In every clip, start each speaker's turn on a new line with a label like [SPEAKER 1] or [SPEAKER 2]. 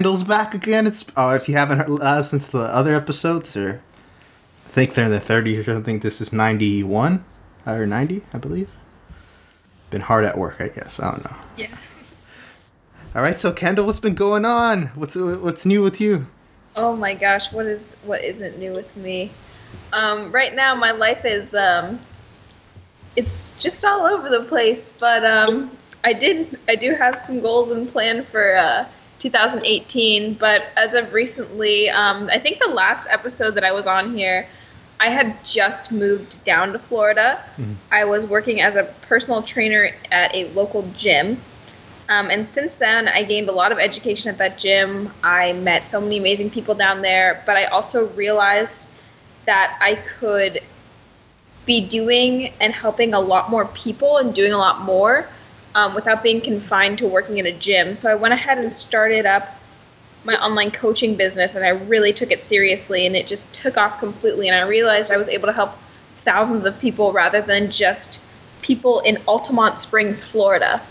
[SPEAKER 1] Kendall's back again. It's oh, if you haven't heard, listened to the other episodes, or I think they're in the 30s or something. This is 91 or 90, I believe. Been hard at work, I guess. I don't know.
[SPEAKER 2] Yeah.
[SPEAKER 1] All right, so Kendall, what's been going on? What's what's new with you?
[SPEAKER 2] Oh my gosh, what is what isn't new with me? Um, right now, my life is um, it's just all over the place. But um, I did I do have some goals and plan for uh, 2018. But as of recently, um, I think the last episode that I was on here, I had just moved down to Florida.
[SPEAKER 1] Mhm.
[SPEAKER 2] I was working as a personal trainer at a local gym. Um, and since then, I gained a lot of education at that gym. I met so many amazing people down there, but I also realized that I could be doing and helping a lot more people and doing a lot more um, without being confined to working in a gym. So I went ahead and started up my online coaching business, and I really took it seriously, and it just took off completely. And I realized I was able to help thousands of people rather than just people in Altamonte Springs, Florida.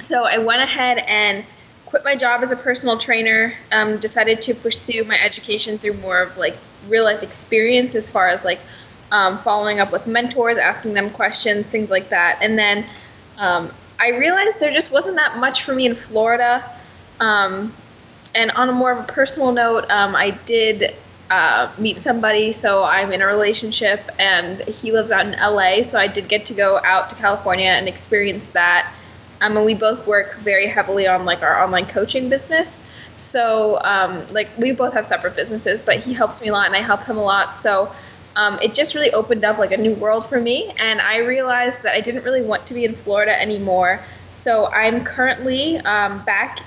[SPEAKER 2] So I went ahead and quit my job as a personal trainer. Um, decided to pursue my education through more of like real life experience, as far as like um, following up with mentors, asking them questions, things like that. And then um, I realized there just wasn't that much for me in Florida. Um, and on a more of a personal note, um, I did uh, meet somebody, so I'm in a relationship, and he lives out in LA, so I did get to go out to California and experience that. Um, and we both work very heavily on like our online coaching business. So um, like we both have separate businesses, but he helps me a lot, and I help him a lot. So um, it just really opened up like a new world for me, and I realized that I didn't really want to be in Florida anymore. So I'm currently um, back.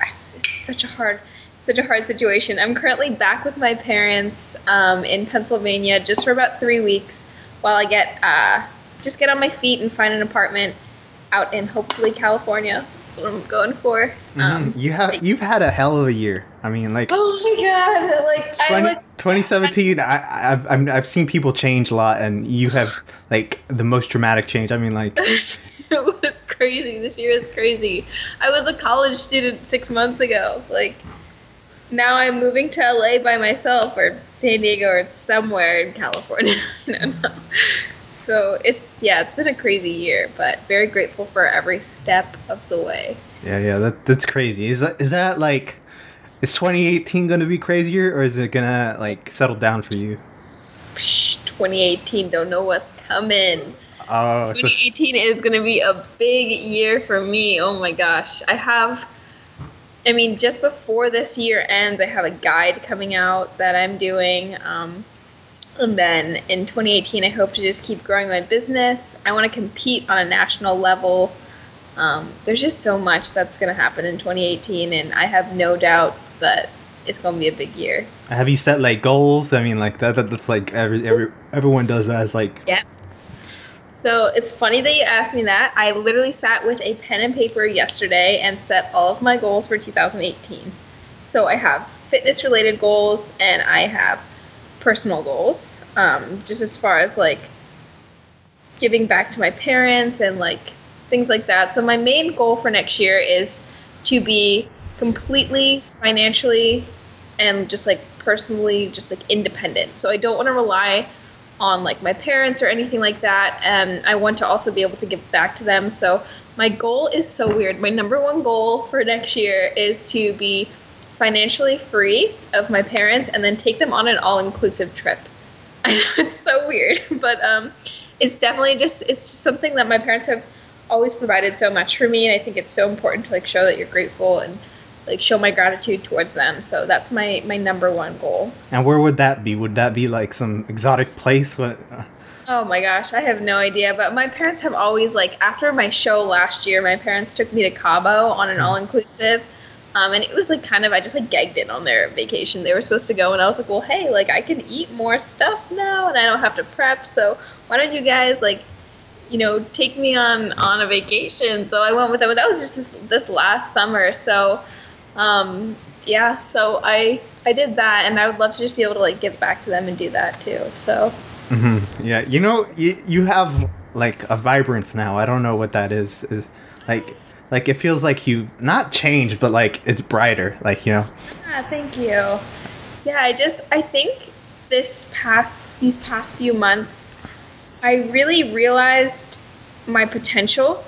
[SPEAKER 2] It's, it's such a hard, such a hard situation. I'm currently back with my parents um, in Pennsylvania just for about three weeks while I get uh, just get on my feet and find an apartment out in hopefully California. That's what I'm going for. Um,
[SPEAKER 1] Mhm. you have you've had a hell of a year. I mean, like
[SPEAKER 2] oh my god! Like I
[SPEAKER 1] 20,
[SPEAKER 2] like
[SPEAKER 1] 2017. I, I've I'm, I've seen people change a lot, and you have like the most dramatic change. I mean, like
[SPEAKER 2] it was crazy. This year is crazy. I was a college student six months ago. Like now I'm moving to LA by myself or San Diego or somewhere in California. I don't know. So it's yeah, it's been a crazy year, but very grateful for every step of the way.
[SPEAKER 1] yeah, yeah, that that's crazy. Is that is that like is 2018 gonna be crazier, or is it gonna like settle down for you?
[SPEAKER 2] Psh, 2018, don't know what's coming.
[SPEAKER 1] Oh, so
[SPEAKER 2] 2018 is going to be a big year for me. Oh my gosh. I have, I mean, just before this year ends, I have a guide coming out that I'm doing. Um, and then in 2018, I hope to just keep growing my business. I want to compete on a national level. Um, there's just so much that's going to happen in 2018, and I have no doubt that it's going to be a big year.
[SPEAKER 1] have you set like goals? I mean, like that, that that's like every every everyone does that. It's like
[SPEAKER 2] Yeah. So it's funny that you asked me that. I literally sat with a pen and paper yesterday and set all of my goals for 2018. So I have fitness related goals and I have personal goals. Um, just as far as like giving back to my parents and like things like that. So my main goal for next year is to be completely financially and just like personally just like independent. So I don't want to rely on like my parents or anything like that and I want to also be able to give back to them. So my goal is so weird. My number one goal for next year is to be financially free of my parents and then take them on an all-inclusive trip. I know it's so weird, but um it's definitely just it's just something that my parents have always provided so much for me and I think it's so important to like show that you're grateful and like show my gratitude towards them. So that's my my number one goal.
[SPEAKER 1] And where would that be? Would that be like some exotic place? What? uh,
[SPEAKER 2] Oh my gosh, I have no idea. But my parents have always like after my show last year, my parents took me to Cabo on an all inclusive. Um, and it was like kind of I just like gagged in on their vacation. They were supposed to go and I was like, Well hey, like I can eat more stuff now and I don't have to prep, so why don't you guys like you know, take me on on a vacation. So I went with them. But that was just this, this last summer. So um yeah, so I I did that and I would love to just be able to like give back to them and do that too. So
[SPEAKER 1] mhm. Yeah, you know, you you have like a vibrance now. I don't know what that is. Is like Like it feels like you've not changed, but like it's brighter. Like you know.
[SPEAKER 2] Yeah, thank you. Yeah, I just I think this past these past few months, I really realized my potential,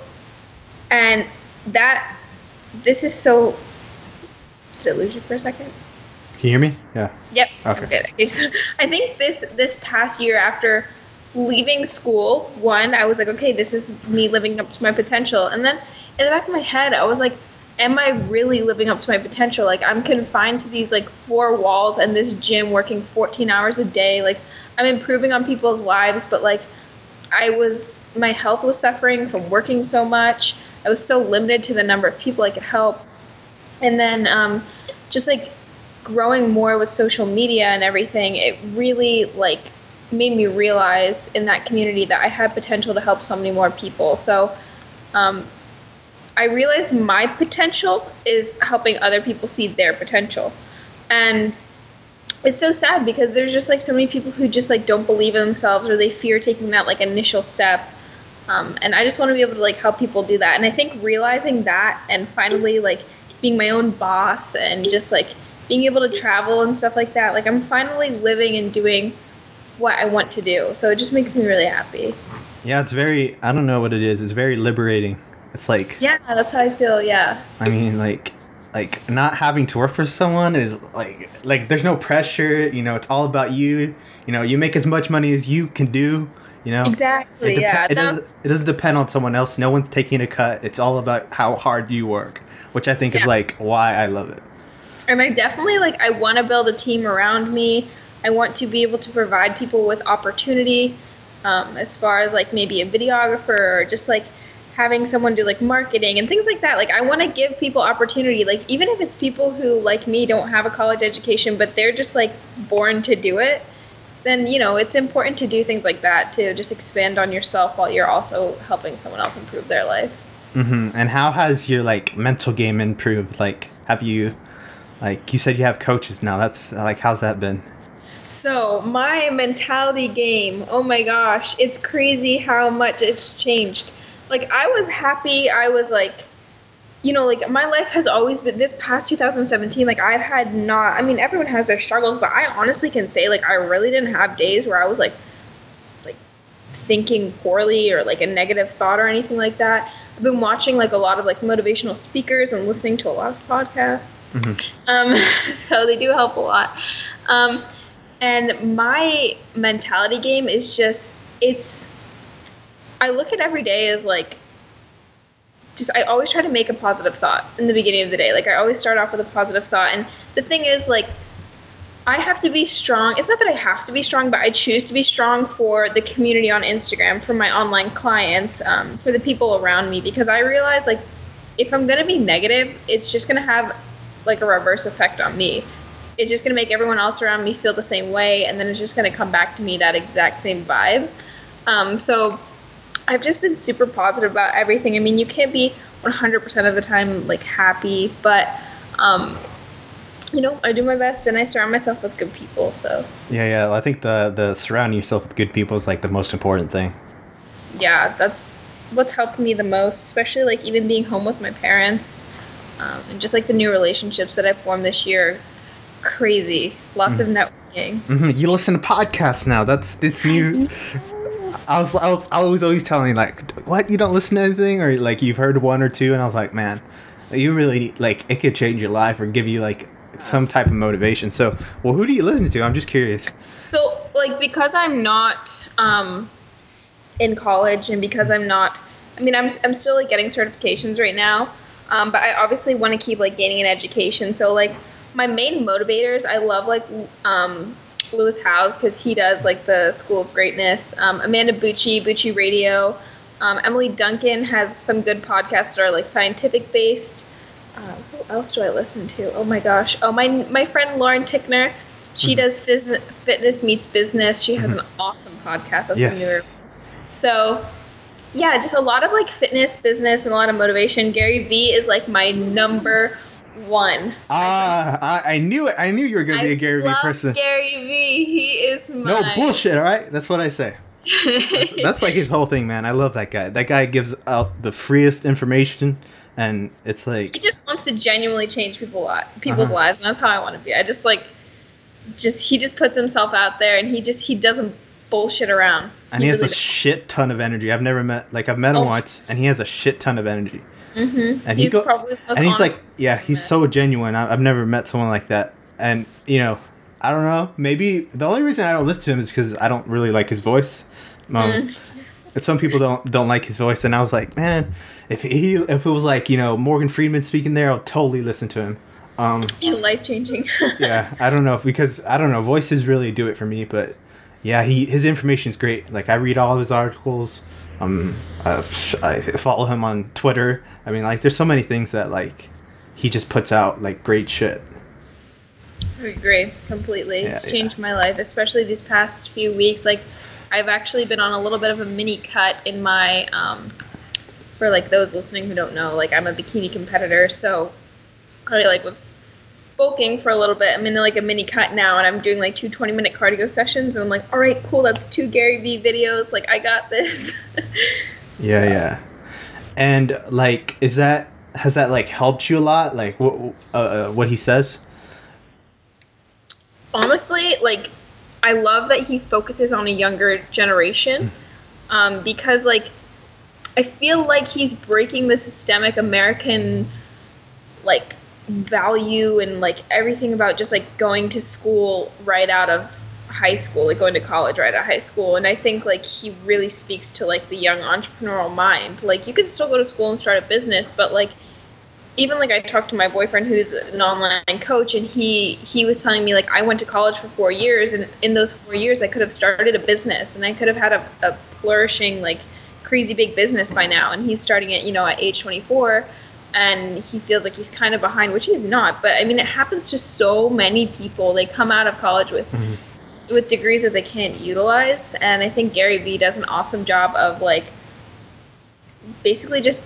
[SPEAKER 2] and that this is so. Did I lose you for a second?
[SPEAKER 1] Can you hear me? Yeah.
[SPEAKER 2] Yep.
[SPEAKER 1] Okay.
[SPEAKER 2] Okay, so I think this this past year after leaving school, one, I was like, okay, this is me living up to my potential. And then in the back of my head, I was like, am I really living up to my potential? Like I'm confined to these like four walls and this gym working 14 hours a day. Like I'm improving on people's lives, but like I was my health was suffering from working so much. I was so limited to the number of people I could help. And then um, just like growing more with social media and everything, it really like made me realize in that community that I had potential to help so many more people. So um, I realize my potential is helping other people see their potential. And it's so sad because there's just like so many people who just like don't believe in themselves or they fear taking that like initial step. Um, and I just want to be able to like help people do that. And I think realizing that and finally like being my own boss and just like being able to travel and stuff like that, like I'm finally living and doing what I want to do. So it just makes me really happy.
[SPEAKER 1] Yeah, it's very. I don't know what it is. It's very liberating. It's like.
[SPEAKER 2] Yeah, that's how I feel. Yeah.
[SPEAKER 1] I mean, like, like not having to work for someone is like, like there's no pressure. You know, it's all about you. You know, you make as much money as you can do. You know.
[SPEAKER 2] Exactly.
[SPEAKER 1] It, depe-
[SPEAKER 2] yeah.
[SPEAKER 1] it, doesn't, it doesn't depend on someone else. No one's taking a cut. It's all about how hard you work, which I think is like why I love it.
[SPEAKER 2] and I definitely like I want to build a team around me. I want to be able to provide people with opportunity, um, as far as like maybe a videographer or just like having someone do like marketing and things like that. Like I want to give people opportunity. Like even if it's people who like me don't have a college education, but they're just like born to do it. Then you know it's important to do things like that to just expand on yourself while you're also helping someone else improve their life.
[SPEAKER 1] hmm And how has your like mental game improved? Like, have you, like, you said you have coaches now. That's like, how's that been?
[SPEAKER 2] So my mentality game, oh my gosh, it's crazy how much it's changed. Like I was happy, I was like you know, like my life has always been this past 2017, like I've had not I mean everyone has their struggles, but I honestly can say like I really didn't have days where I was like like thinking poorly or like a negative thought or anything like that. I've been watching like a lot of like motivational speakers and listening to a lot of podcasts. Um, so they do help a lot. Um, and my mentality game is just it's. I look at every day as like. Just I always try to make a positive thought in the beginning of the day. Like I always start off with a positive thought, and the thing is like. I have to be strong. It's not that I have to be strong, but I choose to be strong for the community on Instagram, for my online clients, um, for the people around me, because I realize like if I'm gonna be negative, it's just gonna have like a reverse effect on me. It's just gonna make everyone else around me feel the same way, and then it's just gonna come back to me that exact same vibe. Um, so I've just been super positive about everything. I mean, you can't be 100% of the time like happy, but um, you know, I do my best and I surround myself with good people. So
[SPEAKER 1] Yeah, yeah. I think the the surrounding yourself with good people is like the most important thing.
[SPEAKER 2] yeah, that's what's helped me the most, especially like even being home with my parents, um, and just like the new relationships that I formed this year. Crazy, lots of networking.
[SPEAKER 1] hmm You listen to podcasts now. That's it's new. I was I was I was always telling like, what you don't listen to anything or like you've heard one or two, and I was like, man, you really like it could change your life or give you like some type of motivation. So, well, who do you listen to? I'm just curious.
[SPEAKER 2] So, like, because I'm not um, in college and because I'm not, I mean, I'm, I'm still like getting certifications right now, um, but I obviously want to keep like gaining an education. So, like, my main motivators, I love like um, Lewis Howes because he does like the School of Greatness. Um, Amanda Bucci, Bucci Radio. Um, Emily Duncan has some good podcasts that are like scientific based. Uh, who else do I listen to? Oh my gosh. Oh my my friend Lauren Tickner. She does phys- fitness meets business. She has an awesome podcast. That's
[SPEAKER 1] Yes.
[SPEAKER 2] newer. So, yeah, just a lot of like fitness, business, and a lot of motivation. Gary Vee is like my number one.
[SPEAKER 1] Ah, I, I knew it. I knew you were gonna be a Gary Vee
[SPEAKER 2] love
[SPEAKER 1] person.
[SPEAKER 2] Gary Vee. He is my...
[SPEAKER 1] No bullshit. All right, that's what I say. That's, that's like his whole thing, man. I love that guy. That guy gives out the freest information, and it's like
[SPEAKER 2] he just wants to genuinely change people li- people's
[SPEAKER 1] Uh-huh.
[SPEAKER 2] lives, and that's how I want to be. I just like, just he just puts himself out there, and he just he doesn't bullshit around.
[SPEAKER 1] and he has a
[SPEAKER 2] really
[SPEAKER 1] shit ton of energy. I've never met like I've met him
[SPEAKER 2] Oh.
[SPEAKER 1] once, and he has a shit ton of energy.
[SPEAKER 2] Mm-hmm.
[SPEAKER 1] And he
[SPEAKER 2] he's
[SPEAKER 1] go-
[SPEAKER 2] probably
[SPEAKER 1] and he's like, yeah, he's so genuine. I, I've never met someone like that. And you know, I don't know. Maybe the only reason I don't listen to him is because I don't really like his voice. Um,
[SPEAKER 2] Mm.
[SPEAKER 1] and some people don't don't like his voice, and I was like, man, if he if it was like you know Morgan Freeman speaking there, I'll totally listen to him. Um,
[SPEAKER 2] life changing.
[SPEAKER 1] yeah, I don't know if because I don't know voices really do it for me, but yeah, he his information is great. Like I read all of his articles. Um, I, I follow him on Twitter. I mean, like there's so many things that like he just puts out like great shit.
[SPEAKER 2] I agree completely.
[SPEAKER 1] Yeah,
[SPEAKER 2] it's
[SPEAKER 1] yeah.
[SPEAKER 2] changed my life, especially these past few weeks. Like, I've actually been on a little bit of a mini cut in my. Um, for like those listening who don't know, like I'm a bikini competitor, so I like was bulking for a little bit. I'm in like a mini cut now, and I'm doing like two 20 minute cardio sessions, and I'm like, all right, cool, that's two Gary Vee videos. Like I got this.
[SPEAKER 1] Yeah, yeah. And like, is that has that like helped you a lot? Like what uh, uh, what he says?
[SPEAKER 2] honestly, like I love that he focuses on a younger generation um, because, like, I feel like he's breaking the systemic American like value and like everything about just like going to school right out of high school, like going to college right out of high school. And I think like he really speaks to like the young entrepreneurial mind. Like you can still go to school and start a business, but like even like I talked to my boyfriend who's an online coach and he he was telling me like I went to college for four years and in those four years I could have started a business and I could have had a, a flourishing like crazy big business by now and he's starting it you know at age 24 and he feels like he's kind of behind which he's not but I mean it happens to so many people. They come out of college with with degrees that they can't utilize and I think Gary Vee does an awesome job of like basically just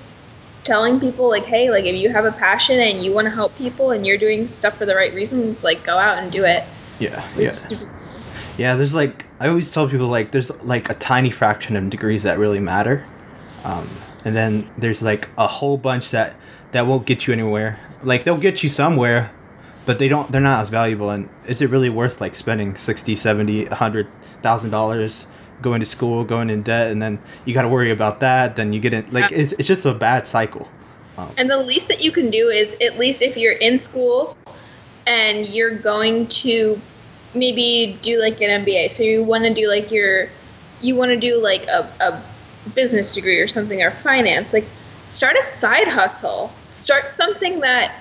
[SPEAKER 2] telling people like hey like if you have a passion and you want to help people and you're doing stuff for the right reasons like go out and do it.
[SPEAKER 1] Yeah, yeah.
[SPEAKER 2] super
[SPEAKER 1] Yeah, there's like I always tell people like there's like a tiny fraction of degrees that really matter, um, and then there's like a whole bunch that that won't get you anywhere. Like they'll get you somewhere, but they don't. They're not as valuable. And is it really worth like spending 60 70 100 thousand dollars going to school, going in debt, and then you got to worry about that. Then you get in like it's, it's just a bad cycle.
[SPEAKER 2] Um, and the least that you can do is at least if you're in school and you're going to maybe do like an MBA. So you want to do like your you want to do like a, a business degree or something or finance. Like start a side hustle. Start something that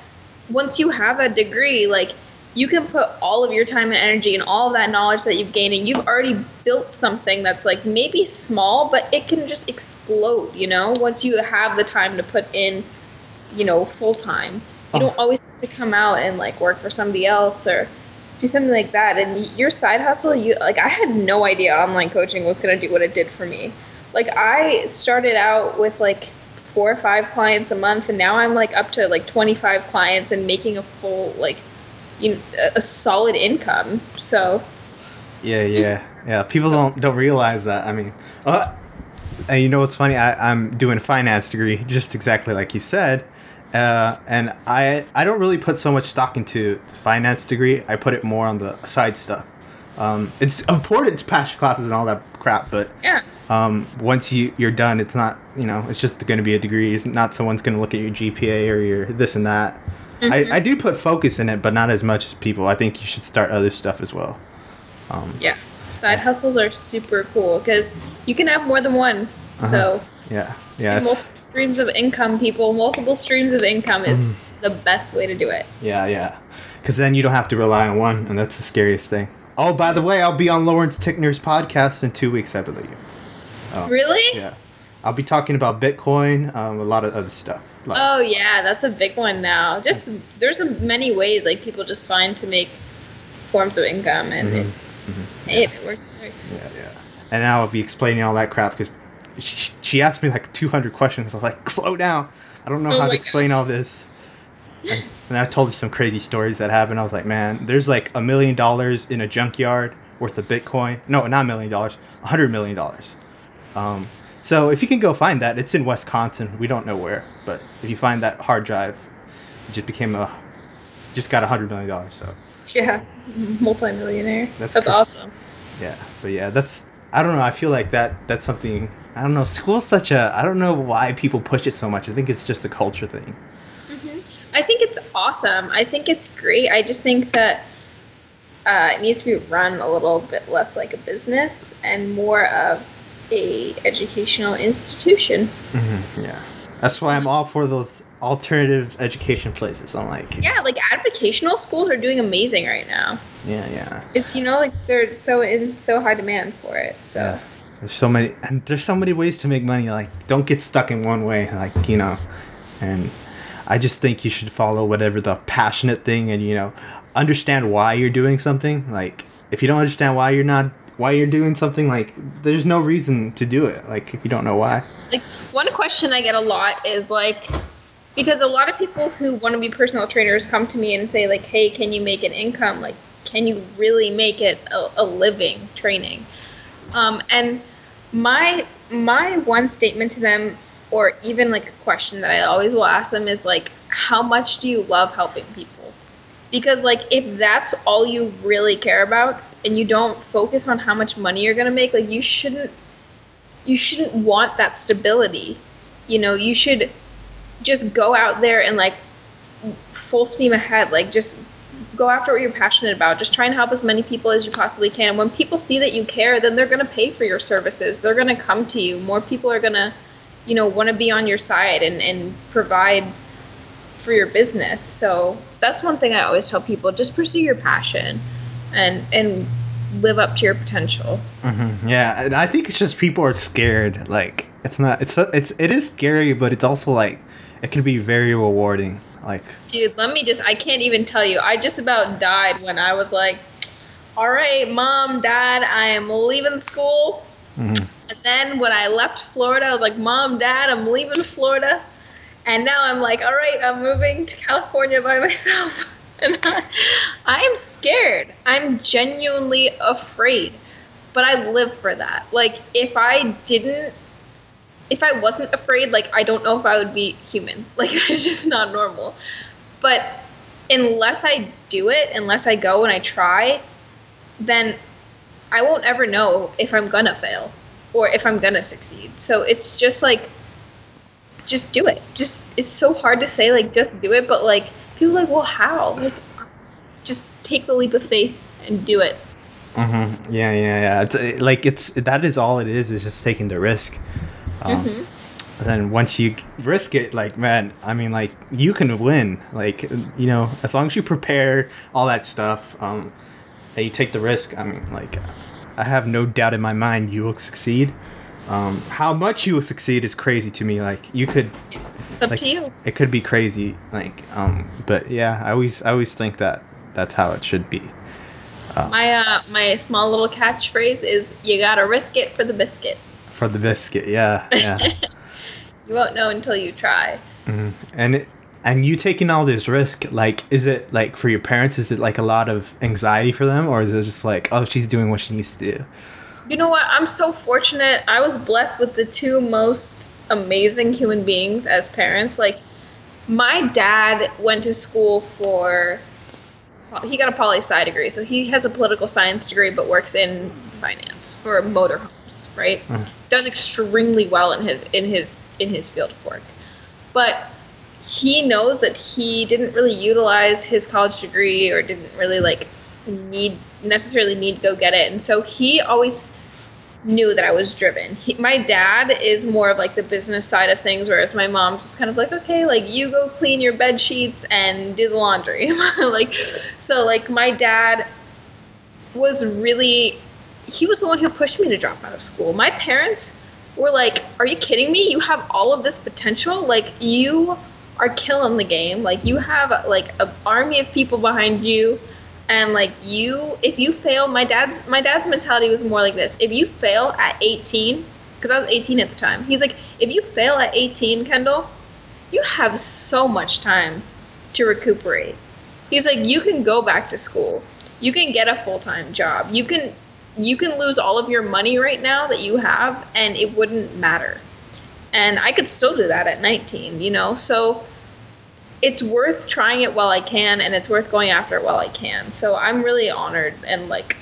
[SPEAKER 2] once you have a degree, like you can put all of your time and energy and all of that knowledge that you've gained and you've already built something that's like maybe small but it can just explode you know once you have the time to put in you know full time you don't oh. always have to come out and like work for somebody else or do something like that and your side hustle you like i had no idea online coaching was going to do what it did for me like i started out with like four or five clients a month and now i'm like up to like 25 clients and making a full like you know, a- solid income so
[SPEAKER 1] Yeah, yeah, yeah. People don't don't realize that. I mean, uh, and you know what's funny? I, I'm doing a finance degree, just exactly like you said, uh, and I I don't really put so much stock into the finance degree. I put it more on the side stuff. Um, it's important to pass your classes and all that crap, but
[SPEAKER 2] yeah
[SPEAKER 1] um, once you you're done, it's not you know it's just going to be a degree. It's not someone's going to look at your GPA or your this and that. I, I do put focus in it, but not as much as people. I think you should start other stuff as well. Um,
[SPEAKER 2] yeah side hustles are super cool because you can have more than one
[SPEAKER 1] Uh-huh.
[SPEAKER 2] so
[SPEAKER 1] yeah, yeah,
[SPEAKER 2] multiple streams of income people multiple streams of income is the best way to do it
[SPEAKER 1] yeah, yeah. Because then you don't have to rely on one, and that's the scariest thing. Oh, by the way, I'll be on Lauren Tickner's podcast in two weeks, I believe. Oh,
[SPEAKER 2] really
[SPEAKER 1] Yeah, I'll be talking about Bitcoin, um, a lot of other stuff. Like-
[SPEAKER 2] oh yeah that's a big one now just mm-hmm. there's a many ways like people just find to make forms of income and mm-hmm. it, hey, if it works, it works.
[SPEAKER 1] Yeah, yeah. And now I'll be explaining all that crap because she, she asked me like 200 questions. I was like, slow down. I don't know
[SPEAKER 2] Oh
[SPEAKER 1] how to explain
[SPEAKER 2] gosh.
[SPEAKER 1] all this. And, and I told her some crazy stories that happened. I was like, man, there's like a million dollars in a junkyard worth of Bitcoin. No, not a million dollars, a hundred million dollars. Um, So if you can go find that, it's in Wisconsin. We don't know where, but if you find that hard drive, it just became a, just got a hundred million dollars. So
[SPEAKER 2] Yeah, multimillionaire.
[SPEAKER 1] That's
[SPEAKER 2] That's,
[SPEAKER 1] cra-
[SPEAKER 2] awesome.
[SPEAKER 1] yeah, but yeah, that's I don't know. I feel like that that's something I don't know. School's such a I don't know why people push it so much. I think it's just a culture thing.
[SPEAKER 2] I think it's awesome. I think it's great. I just think that uh, it needs to be run a little bit less like a business and more of a educational institution.
[SPEAKER 1] Mm-hmm, yeah, that's why I'm all for those alternative education places. I'm like,
[SPEAKER 2] Yeah, like educational schools are doing amazing right now.
[SPEAKER 1] yeah, yeah.
[SPEAKER 2] It's you know like they're so in so high demand for it. So
[SPEAKER 1] Yeah. There's so many, and there's so many ways to make money. Like, don't get stuck in one way. Like, you know, and I just think you should follow whatever the passionate thing, and you know, understand why you're doing something. Like, if you don't understand why you're not, why you're doing something, like, there's no reason to do it. Like, if you don't know why.
[SPEAKER 2] like one question I get a lot is like because a lot of people who want to be personal trainers come to me and say like, "Hey, can you make an income? Like, can you really make it a, a living training?" Um, and my my one statement to them, or even like a question that I always will ask them is like, "How much do you love helping people?" Because like if that's all you really care about and you don't focus on how much money you're gonna make, like you shouldn't you shouldn't want that stability. You know, you should just go out there and like full steam ahead. Like just go after what you're passionate about. Just try and help as many people as you possibly can. And when people see that you care, then they're gonna pay for your services. They're gonna come to you. More people are gonna, you know, want to be on your side and and provide for your business. So that's one thing I always tell people: just pursue your passion, and and live up to your potential.
[SPEAKER 1] hmm Yeah, and I think it's just people are scared. Like, it's not. It's it's it is scary, but it's also like it can be very rewarding. Like,
[SPEAKER 2] Dude, let me just, I can't even tell you. I just about died when I was like, all right, mom, dad, I am leaving school.
[SPEAKER 1] mhm.
[SPEAKER 2] And then when I left Florida, I was like, mom, dad, I'm leaving Florida. And now I'm like, all right, I'm moving to California by myself. I, I am scared. I'm genuinely afraid. But I live for that. Like, if I didn't if I wasn't afraid, like I don't know if I would be human. Like it's just not normal. But unless I do it, unless I go and I try, then I won't ever know if I'm gonna fail or if I'm gonna succeed. So it's just like just do it. Just it's so hard to say like just do it, but like people are like, well how? Like just take the leap of faith and do it.
[SPEAKER 1] hmm Yeah, yeah, yeah. It's uh, like it's that is all it is. Is just taking the risk. Um,
[SPEAKER 2] Mhm.
[SPEAKER 1] then once you risk it, like man, I mean, like you can win. Like you know, as long as you prepare all that stuff, um, and you take the risk. I mean, like I have no doubt in my mind you will succeed. Um, how much you will succeed is crazy to me. Like you could,
[SPEAKER 2] up
[SPEAKER 1] like
[SPEAKER 2] to you.
[SPEAKER 1] it could be crazy. Like um, but yeah, I always I always think that that's how it should be.
[SPEAKER 2] My uh my small little catchphrase is you gotta risk it for the biscuit.
[SPEAKER 1] For the biscuit, yeah, yeah.
[SPEAKER 2] You won't know until you try.
[SPEAKER 1] Mhm. And it, and you taking all this risk, like, is it like for your parents? Is it like a lot of anxiety for them, or is it just like, oh, she's doing what she needs to do?
[SPEAKER 2] You know what? I'm so fortunate. I was blessed with the two most amazing human beings as parents. Like, my dad went to school for. He got a poli sci degree, so he has a political science degree, but works in finance for motorhomes. Right?
[SPEAKER 1] Mhm.
[SPEAKER 2] Does extremely well in his in his in his field of work, but he knows that he didn't really utilize his college degree or didn't really like need necessarily need to go get it and so he always knew that I was driven. He, my dad is more of like the business side of things, whereas my mom's just kind of like, okay, like you go clean your bed sheets and do the laundry. like, so like my dad was really, he was the one who pushed me to drop out of school. My parents were like, are you kidding me? You have all of this potential. Like you are killing the game. Like you have like an army of people behind you and like you if you fail my dad's my dad's mentality was more like this if you fail at 18 because i was 18 at the time he's like if you fail at 18 kendall you have so much time to recuperate he's like you can go back to school you can get a full-time job you can you can lose all of your money right now that you have and it wouldn't matter. And I could still do that at 19, you know? So it's worth trying it while I can and it's worth going after it while I can. So I'm really honored and like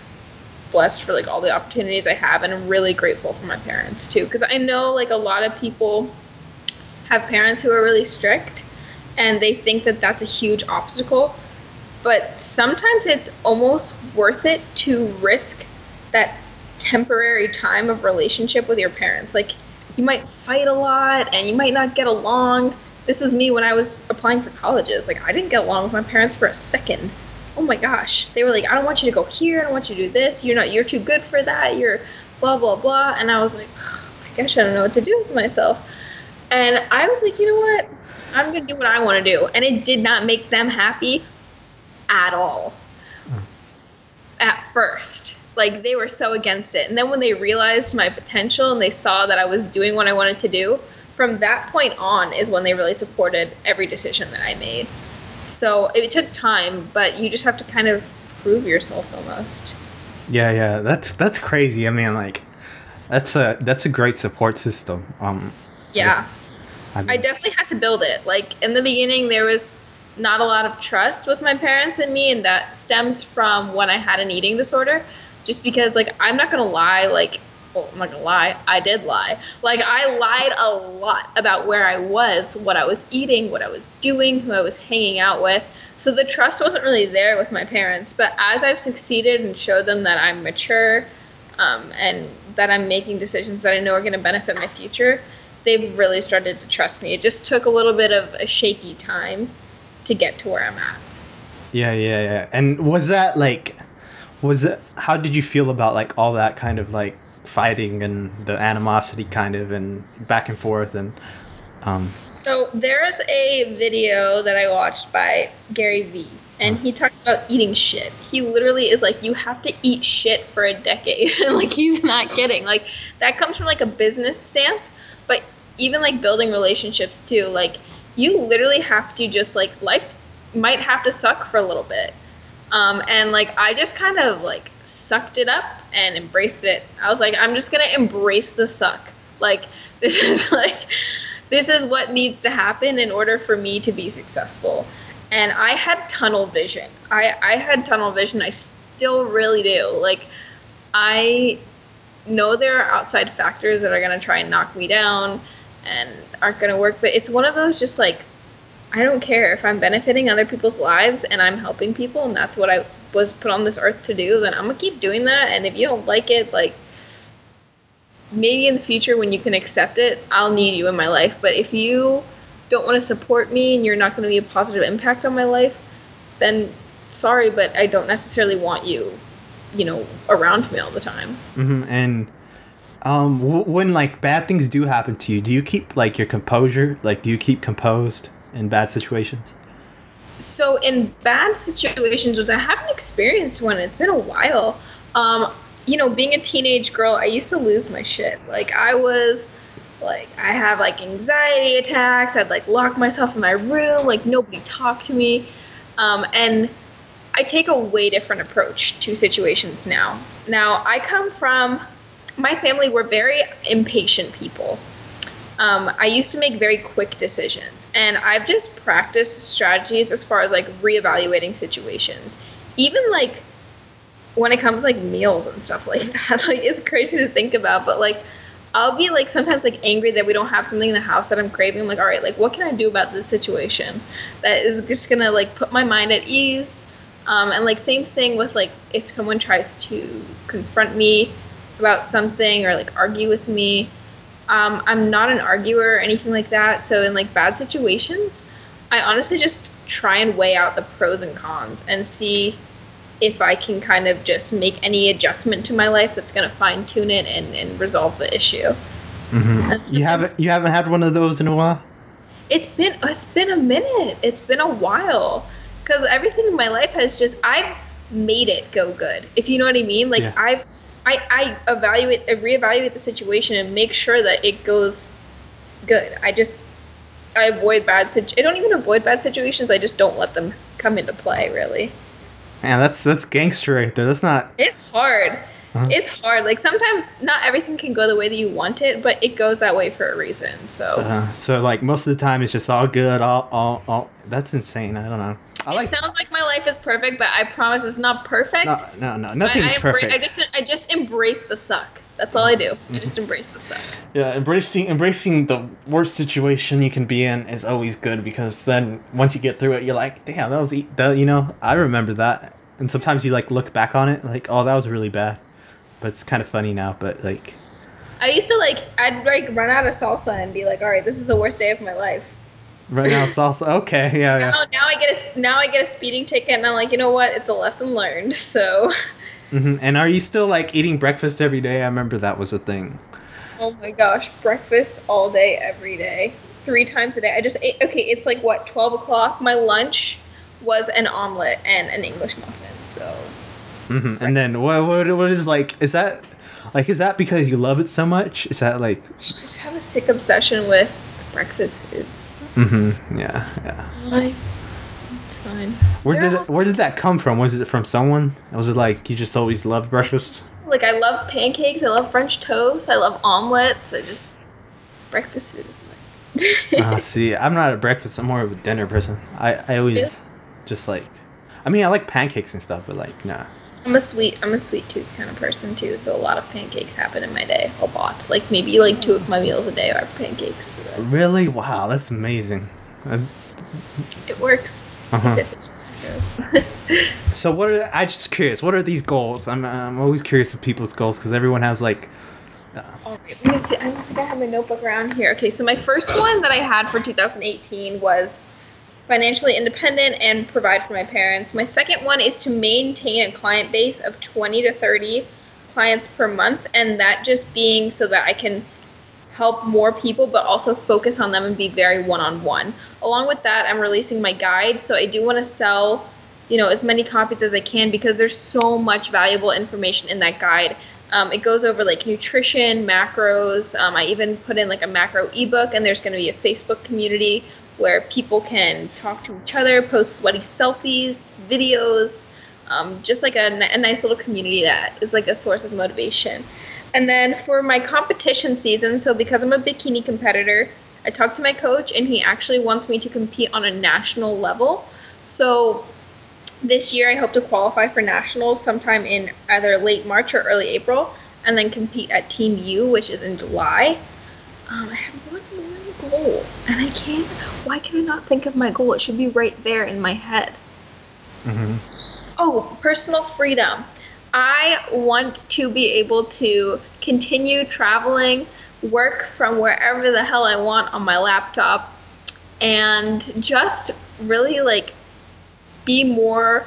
[SPEAKER 2] blessed for like all the opportunities I have and I'm really grateful for my parents too cuz I know like a lot of people have parents who are really strict and they think that that's a huge obstacle. But sometimes it's almost worth it to risk that temporary time of relationship with your parents. Like you might fight a lot and you might not get along. This was me when I was applying for colleges. Like I didn't get along with my parents for a second. Oh my gosh. They were like, I don't want you to go here, I don't want you to do this, you're not you're too good for that, you're blah blah blah and I was like, I guess I don't know what to do with myself. And I was like, you know what? I'm gonna do what I want to do. And it did not make them happy at all. Hmm. At first like they were so against it. And then when they realized my potential and they saw that I was doing what I wanted to do, from that point on is when they really supported every decision that I made. So it took time, but you just have to kind of prove yourself almost.
[SPEAKER 1] Yeah, yeah, that's that's crazy. I mean, like that's a that's a great support system. Um,
[SPEAKER 2] yeah, I, mean, I definitely had to build it. Like in the beginning, there was not a lot of trust with my parents and me, and that stems from when I had an eating disorder just because like I'm not gonna lie, like I'm not gonna lie, I did lie. Like I lied a lot about where I was, what I was eating, what I was doing, who I was hanging out with. So the trust wasn't really there with my parents. But as I've succeeded and showed them that I'm mature, um, and that I'm making decisions that I know are to benefit my future, they've really started to trust me. It just took a little bit of a shaky time to get to where I'm at.
[SPEAKER 1] Yeah, yeah, yeah. And was that like was it how did you feel about like all that kind of like fighting and the animosity kind of and back and forth and um
[SPEAKER 2] so there's a video that i watched by gary vee and he talks about eating shit. He literally is like you have to eat shit for a decade. Like he's not kidding. Like that comes from like a business stance but even like building relationships too. Like you literally have to just like life might have to suck for a little bit um, and like I just kind of like sucked it up and embraced it. I was like, I'm just gonna embrace the suck. Like this is like this is what needs to happen in order for me to be successful. And I had tunnel vision. I, I had tunnel vision. I still really do. Like I know there are outside factors that are gonna try and knock me down and aren't gonna work, but it's one of those just like I don't care if I'm benefiting other people's lives and I'm helping people and that's what I was put on this earth to do, then I'm gonna keep doing that. And if you don't like it, like maybe in the future when you can accept it, I'll need you in my life. But if you don't want to support me and you're not going to be a positive impact on my life, then sorry, but I don't necessarily want you, you know, around me all the time.
[SPEAKER 1] Mm-hmm. And um, w- when like bad things do happen to you, do you keep like your composure? Like, do you keep composed? In bad situations?
[SPEAKER 2] So in bad situations, which I haven't experienced one, it's been a while. Um, you know, being a teenage girl, I used to lose my shit. Like I was like I have like anxiety attacks. I'd like lock myself in my room, like nobody talk to me. Um, and I take a way different approach to situations now. Now I come from my family were very impatient people. Um, I used to make very quick decisions and I've just practiced strategies as far as like reevaluating situations. Even like when it comes like meals and stuff like that, like it's crazy to think about, but like I'll be like sometimes like angry that we don't have something in the house that I'm craving. I'm like, all right, like what can I do about this situation that is just gonna like put my mind at ease. Um, and like same thing with like if someone tries to confront me about something or like argue with me, um, I'm not an arguer or anything like that. So in like bad situations, I honestly just try and weigh out the pros and cons and see if I can kind of just make any adjustment to my life that's going to fine tune it and, and resolve the issue.
[SPEAKER 1] Mm-hmm. You haven't you haven't had one of those in a while.
[SPEAKER 2] It's been it's been a minute. It's been a while because everything in my life has just I've made it go good. If you know what I mean, like yeah. I've I, I evaluate, I reevaluate the situation and make sure that it goes good. I just, I avoid bad situ- I don't even avoid bad situations. I just don't let them come into play. Really.
[SPEAKER 1] Man, that's that's gangster right there. That's not.
[SPEAKER 2] It's hard.
[SPEAKER 1] Uh-huh.
[SPEAKER 2] it's hard. Like sometimes not everything can go the way that you want it, but it goes that way for a reason. So
[SPEAKER 1] Uh, so like most of the time it's just all good, all all all. That's insane. I don't know. I like
[SPEAKER 2] it sounds like my life is perfect, but I promise it's not perfect.
[SPEAKER 1] no no no
[SPEAKER 2] I,
[SPEAKER 1] nothing's
[SPEAKER 2] I, embra-
[SPEAKER 1] perfect.
[SPEAKER 2] I just I just embrace the suck. That's all I do. I just mm-hmm. embrace the suck.
[SPEAKER 3] Yeah, embracing embracing the worst situation you can be in is always good because then once you get through it, you're like, damn, that was e-
[SPEAKER 1] that you know I remember that, and sometimes you like look back on it like oh that was really bad, but it's kind of funny now. But like
[SPEAKER 2] I used to like I'd like run out of salsa and be like, all right, this is the worst day of my life.
[SPEAKER 1] Right now salsa okay yeah yeah.
[SPEAKER 2] Now, now I get a now I get a speeding ticket, and I'm like, you know what? It's a lesson learned. So,
[SPEAKER 1] hmm And are you still like eating breakfast every day? I remember that was a thing.
[SPEAKER 2] oh my gosh, breakfast all day, every day, three times a day. I just ate. Okay, it's like what twelve o'clock. My lunch was an omelet and an English muffin. So,
[SPEAKER 1] hmm And then what, what what is like is that like is that because you love it so much? Is that like
[SPEAKER 2] I just have a sick obsession with breakfast foods.
[SPEAKER 1] Hmm yeah yeah.
[SPEAKER 2] Like, it's fine.
[SPEAKER 1] Where did it, where did that come from? Was it from someone? Was it like you just always loved breakfast?
[SPEAKER 2] Like I love pancakes. I love French toast. I love omelets. I just breakfast food.
[SPEAKER 1] uh, see, I'm not a breakfast. I'm more of a dinner person. I I always
[SPEAKER 2] Yeah.
[SPEAKER 1] just like. I mean, I like pancakes and stuff, but like, nah.
[SPEAKER 2] I'm a sweet. I'm a sweet tooth kind of person too. So a lot of pancakes happen in my day. A lot. Like maybe like two of my meals a day are pancakes.
[SPEAKER 1] Really? Wow, that's amazing. Uh
[SPEAKER 2] it works. Uh-huh.
[SPEAKER 1] So what are I just curious? What are these goals? I'm I'm always curious of people's goals because everyone has like.
[SPEAKER 2] All right, let me see. I think I have my notebook around here. Okay, so my first one that I had for 2018 was financially independent and provide for my parents. My second one is to maintain a client base of 20 to 30 clients per month, and that just being so that I can help more people, but also focus on them and be very one on one. Along with that, I'm releasing my guide, so I do want to sell, you know, as many copies as I can because there's so much valuable information in that guide. Um, it goes over like nutrition, macros. Um, I even put in like a macro ebook, and there's going to be a Facebook community where people can talk to each other, post sweaty selfies, videos, um, just like a, a nice little community that is like a source of motivation. And then for my competition season, so because I'm a bikini competitor, I talked to my coach, and he actually wants me to compete on a national level. So this year I hope to qualify for nationals sometime in either late March or early April, and then compete at Team U, which is in July. Um, I have one goal, and I can't. Why can I not think of my goal? It should be right there in my head.
[SPEAKER 1] hmm
[SPEAKER 2] Oh, personal freedom. I want to be able to continue traveling, work from wherever the hell I want on my laptop, and just really like be more.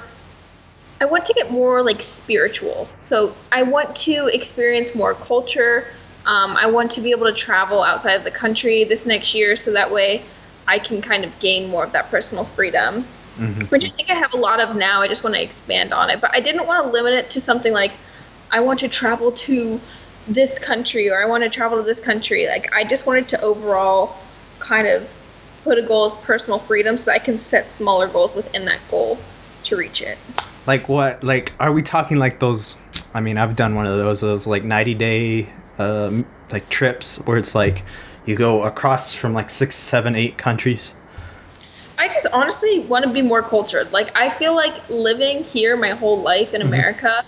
[SPEAKER 2] I want to get more like spiritual. So I want to experience more culture. Um, I want to be able to travel outside of the country this next year so that way I can kind of gain more of that personal freedom
[SPEAKER 1] hmm
[SPEAKER 2] which I think I have a lot of now. I just want to expand on it, but I didn't want to limit it to something like I want to travel to this country or I want to travel to this country. Like I just wanted to overall kind of put a goal as personal freedom so that I can set smaller goals within that goal to reach it.
[SPEAKER 1] Like what? Like are we talking like those? I mean, I've done one of those. Those like ninety day, um, like trips where it's like you go across from like six, seven, eight countries.
[SPEAKER 2] I just honestly want to be more cultured. Like I feel like living here my whole life in America.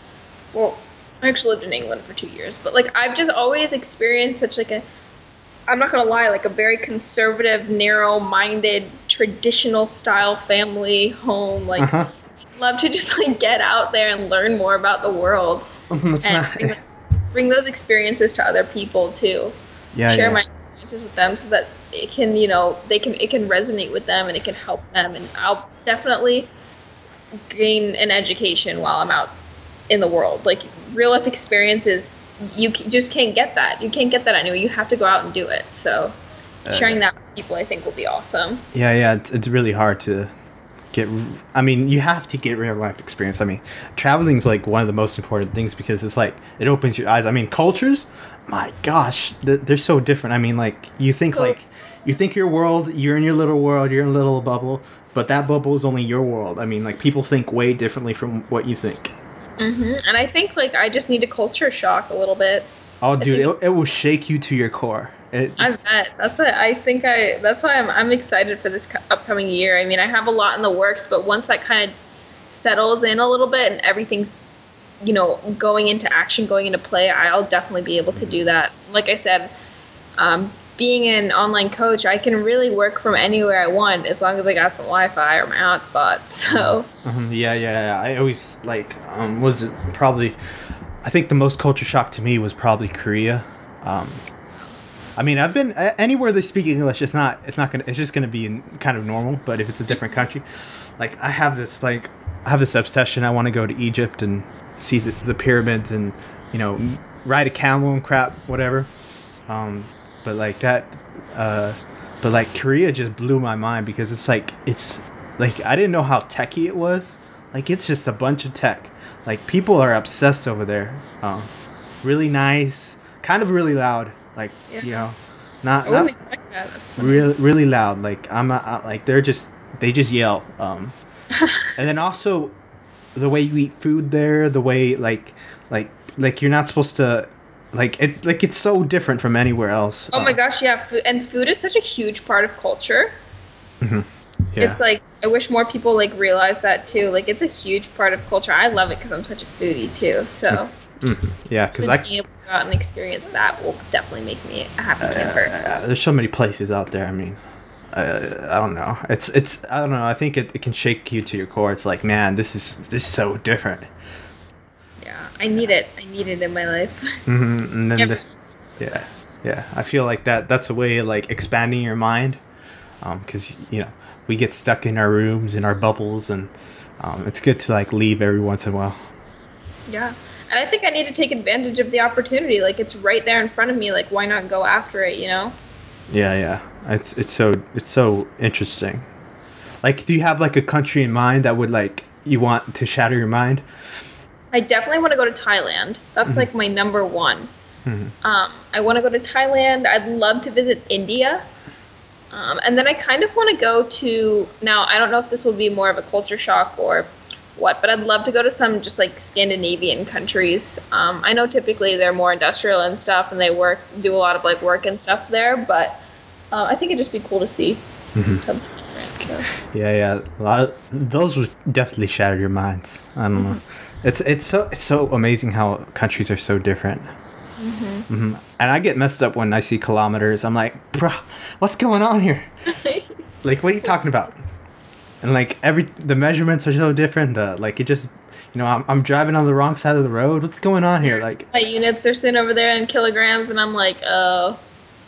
[SPEAKER 2] Well, I actually lived in England for two years, but like I've just always experienced such like a. I'm not gonna lie, like a very conservative, narrow-minded, traditional style family home. Like,
[SPEAKER 1] Uh huh.
[SPEAKER 2] love to just like get out there and learn more about the world and. Bring, those experiences to other people too.
[SPEAKER 1] Yeah,
[SPEAKER 2] share
[SPEAKER 1] yeah.
[SPEAKER 2] my experiences with them so that it can you know they can it can resonate with them and it can help them. And i'll definitely gain an education while i'm out in the world. Like real life experiences you just can't get that. You can't get that anywhere you have to go out and do it. So sharing that with people i think will be awesome.
[SPEAKER 1] Yeah, yeah, it's, it's really hard to get. I mean, you have to get real life experience. I mean, traveling's like one of the most important things because it's like it opens your eyes. I mean, cultures, my gosh, they're, they're so different. I mean, like you think like you think your world, you're in your little world, you're in a little bubble, but that bubble is only your world. I mean, like people think way differently from what you think.
[SPEAKER 2] hmm And I think like I just need a culture shock a little bit.
[SPEAKER 1] Oh, dude,
[SPEAKER 2] think-
[SPEAKER 1] it, it will shake you to your core. It,
[SPEAKER 2] I bet that's it. I think I. That's why I'm. I'm excited for this upcoming year. I mean, I have a lot in the works, but once that kind of settles in a little bit and everything's, you know, going into action, going into play, I'll definitely be able to do that. Like I said, um, being an online coach, I can really work from anywhere I want as long as I got some Wi-Fi or my hotspot. So
[SPEAKER 1] Mhm, yeah, yeah, yeah. I always like um was it probably I think the most culture shock to me was probably Korea. Um I mean, I've been anywhere they speak English. It's not. It's not gonna. It's just gonna be in, kind of normal. But if it's a different country, like I have this like I have this obsession. I want to go to Egypt and see the, the pyramids and you know ride a camel and crap, whatever. Um, but like that, uh, but like Korea just blew my mind because it's like it's like I didn't know how techy it was. Like it's just a bunch of tech. Like people are obsessed over there. Um, really nice, kind of really loud. Like you know, not
[SPEAKER 2] expect that. That's
[SPEAKER 1] really really loud. Like I'm not, I- like they're just they just yell. Um, and then also the way you eat food there, the way like like like you're not supposed to like it like it's so different from anywhere else.
[SPEAKER 2] Oh my
[SPEAKER 1] Uh,
[SPEAKER 2] gosh, yeah, food, and food is such a huge part of culture. Mhm.
[SPEAKER 1] Yeah.
[SPEAKER 2] It's like I wish more people like realize that too. Like it's a huge part of culture. I love it because I'm such a foodie too. So
[SPEAKER 1] yeah, because I
[SPEAKER 2] able out and experience that will definitely make me a happy camper.
[SPEAKER 1] uh, there's so many places out there. I mean, uh, I don't know. It's it's I don't know. I think it, it can shake you to your core. It's like man, this is this is so different.
[SPEAKER 2] yeah, I need it. I need it in my life.
[SPEAKER 1] Mm-hmm. And then the, yeah, yeah. I feel like that that's a way of like expanding your mind, because you know we get stuck in our rooms in our bubbles, and um, it's good to like leave every once in a while.
[SPEAKER 2] yeah, and I think I need to take advantage of the opportunity. Like it's right there in front of me. Like why not go after it? You know?
[SPEAKER 1] Yeah, yeah. It's it's so it's so interesting. Like, do you have like a country in mind that would like you want to shatter your mind?
[SPEAKER 2] I definitely want to go to Thailand. That's like my number one. Um, I want to go to Thailand. I'd love to visit India. Um, and then I kind of want to go to now. I don't know if this will be more of a culture shock or what, but I'd love to go to some just like Scandinavian countries. Um, I know typically they're more industrial and stuff, and they work do a lot of like work and stuff there. But uh, I think it'd just be cool to see. Some- so.
[SPEAKER 1] Yeah, yeah. A lot of those would definitely shatter your minds. I don't know. It's it's so it's so amazing how countries are so different. hmm And I get messed up when I see kilometers. I'm like, bro, what's going on here? Like, what are you talking about? And like every the measurements are so different. The like it just you know I'm I'm driving on the wrong side of the road. What's going on here? Like
[SPEAKER 2] My units are sitting over there in kilograms, and I'm like, oh.